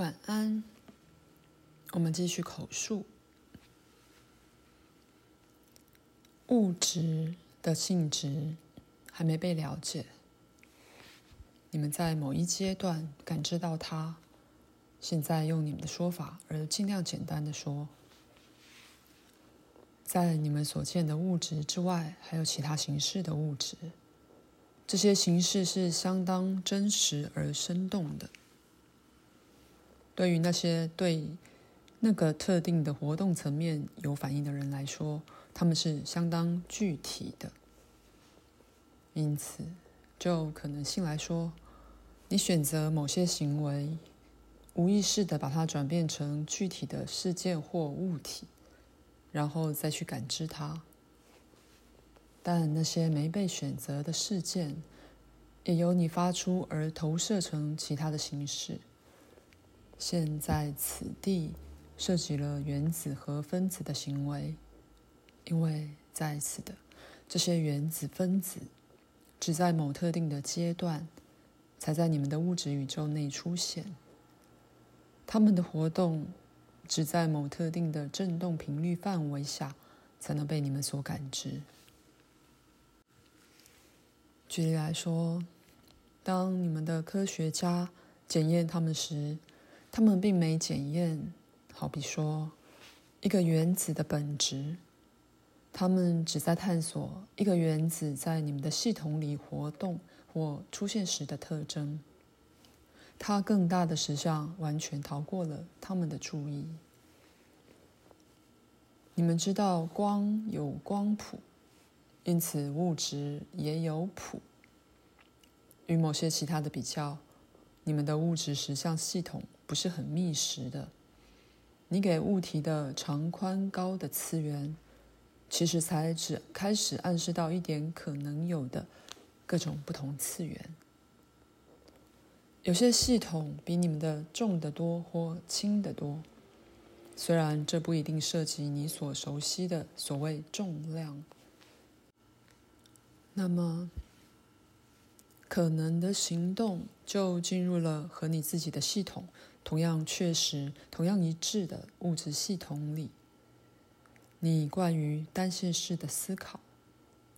晚安。我们继续口述。物质的性质还没被了解，你们在某一阶段感知到它。现在用你们的说法，而尽量简单的说，在你们所见的物质之外，还有其他形式的物质。这些形式是相当真实而生动的。对于那些对那个特定的活动层面有反应的人来说，他们是相当具体的。因此，就可能性来说，你选择某些行为，无意识地把它转变成具体的事件或物体，然后再去感知它。但那些没被选择的事件，也由你发出而投射成其他的形式。现在此地涉及了原子和分子的行为，因为在此的这些原子分子，只在某特定的阶段，才在你们的物质宇宙内出现。它们的活动，只在某特定的振动频率范围下，才能被你们所感知。举例来说，当你们的科学家检验它们时，他们并没检验，好比说一个原子的本质，他们只在探索一个原子在你们的系统里活动或出现时的特征。它更大的实相完全逃过了他们的注意。你们知道光有光谱，因此物质也有谱。与某些其他的比较，你们的物质实相系统。不是很密实的。你给物体的长宽高的次元，其实才只开始暗示到一点可能有的各种不同次元。有些系统比你们的重得多或轻得多，虽然这不一定涉及你所熟悉的所谓重量。那么，可能的行动就进入了和你自己的系统。同样确实、同样一致的物质系统里，你惯于单线式的思考，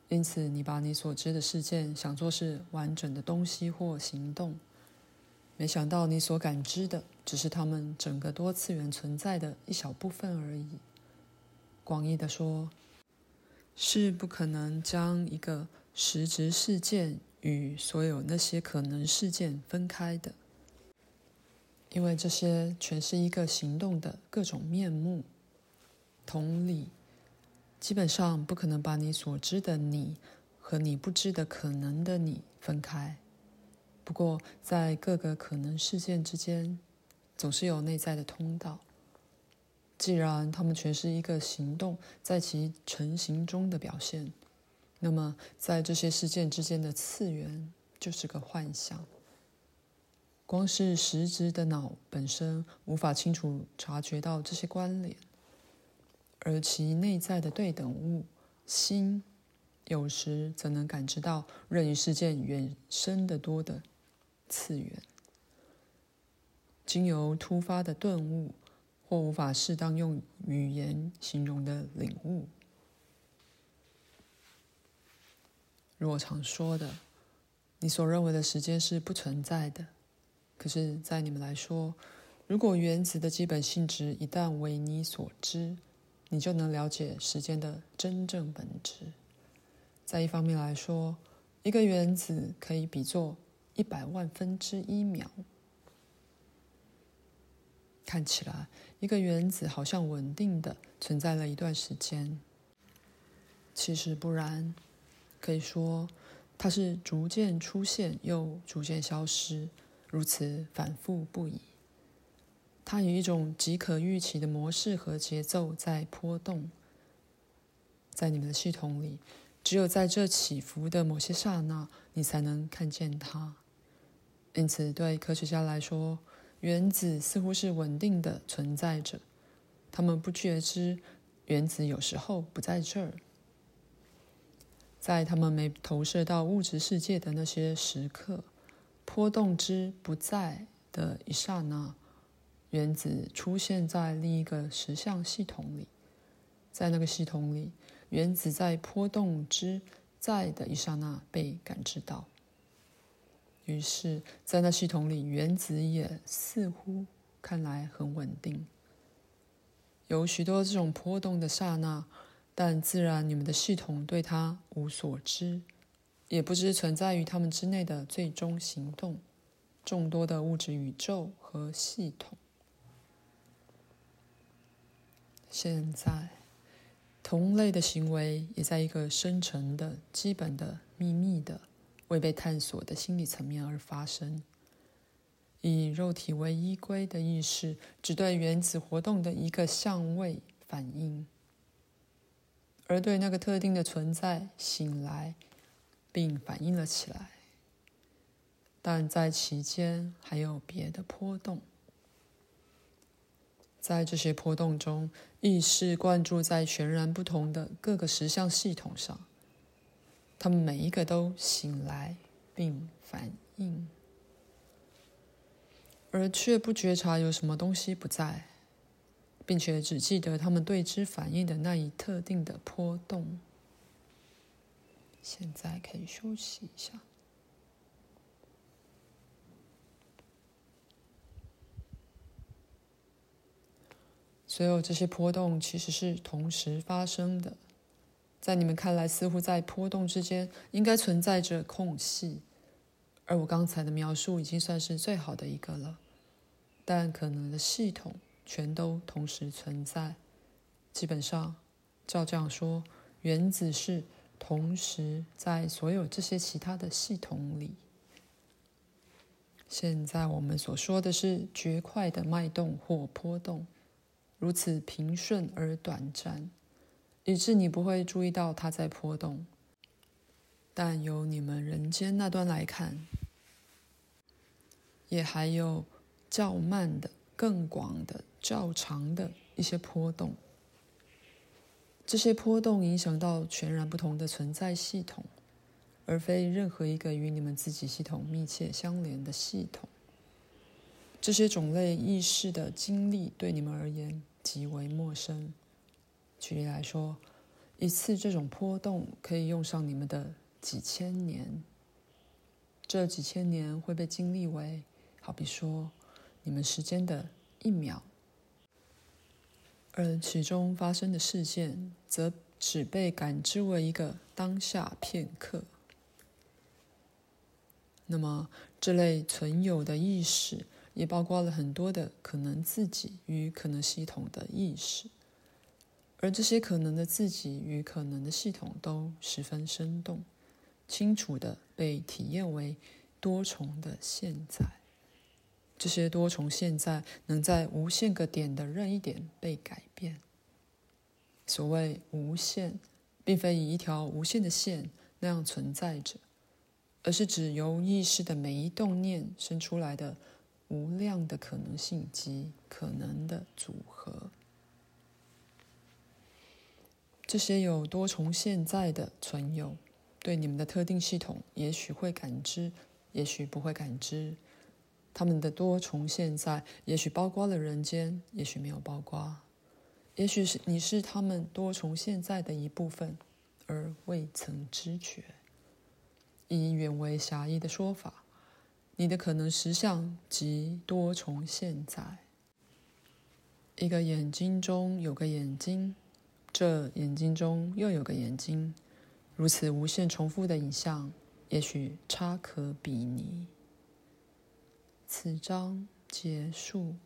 因此你把你所知的事件想作是完整的东西或行动。没想到你所感知的只是它们整个多次元存在的一小部分而已。广义的说，是不可能将一个实质事件与所有那些可能事件分开的。因为这些全是一个行动的各种面目，同理，基本上不可能把你所知的你和你不知的可能的你分开。不过，在各个可能事件之间，总是有内在的通道。既然它们全是一个行动在其成型中的表现，那么在这些事件之间的次元就是个幻象。光是实质的脑本身无法清楚察觉到这些关联，而其内在的对等物心，有时则能感知到任意事件远深得多的次元，经由突发的顿悟或无法适当用语言形容的领悟。如我常说的，你所认为的时间是不存在的。可是，在你们来说，如果原子的基本性质一旦为你所知，你就能了解时间的真正本质。在一方面来说，一个原子可以比作一百万分之一秒。看起来，一个原子好像稳定的存在了一段时间。其实不然，可以说它是逐渐出现又逐渐消失。如此反复不已，它以一种极可预期的模式和节奏在波动。在你们的系统里，只有在这起伏的某些刹那，你才能看见它。因此，对科学家来说，原子似乎是稳定的存在着。他们不觉知原子有时候不在这儿。在他们没投射到物质世界的那些时刻。波动之不在的一刹那，原子出现在另一个实相系统里，在那个系统里，原子在波动之在的一刹那被感知到。于是，在那系统里，原子也似乎看来很稳定。有许多这种波动的刹那，但自然你们的系统对它无所知，也不知存在于他们之内的最终行动。众多的物质宇宙和系统。现在，同类的行为也在一个深层的、基本的、秘密的。未被探索的心理层面而发生，以肉体为依归的意识，只对原子活动的一个相位反应，而对那个特定的存在醒来，并反应了起来。但在其间还有别的波动，在这些波动中，意识灌注在全然不同的各个实相系统上。他们每一个都醒来并反应，而却不觉察有什么东西不在，并且只记得他们对之反应的那一特定的波动。现在可以休息一下。所有这些波动其实是同时发生的。在你们看来，似乎在波动之间应该存在着空隙，而我刚才的描述已经算是最好的一个了。但可能的系统全都同时存在。基本上，照这样说，原子是同时在所有这些其他的系统里。现在我们所说的是绝快的脉动或波动，如此平顺而短暂。以致你不会注意到它在波动，但由你们人间那端来看，也还有较慢的、更广的、较长的一些波动。这些波动影响到全然不同的存在系统，而非任何一个与你们自己系统密切相连的系统。这些种类意识的经历对你们而言极为陌生。举例来说，一次这种波动可以用上你们的几千年。这几千年会被经历为，好比说，你们时间的一秒，而其中发生的事件则只被感知为一个当下片刻。那么，这类存有的意识也包括了很多的可能自己与可能系统的意识。而这些可能的自己与可能的系统都十分生动、清楚地被体验为多重的现在。这些多重现在能在无限个点的任意点被改变。所谓无限，并非以一条无限的线那样存在着，而是指由意识的每一动念生出来的无量的可能性及可能的组合。这些有多重现在的存有，对你们的特定系统也许会感知，也许不会感知。他们的多重现在，也许包括了人间，也许没有包括。也许是你是他们多重现在的一部分，而未曾知觉。以远为狭义的说法，你的可能实相即多重现在。一个眼睛中有个眼睛。这眼睛中又有个眼睛，如此无限重复的影像，也许差可比拟。此章结束。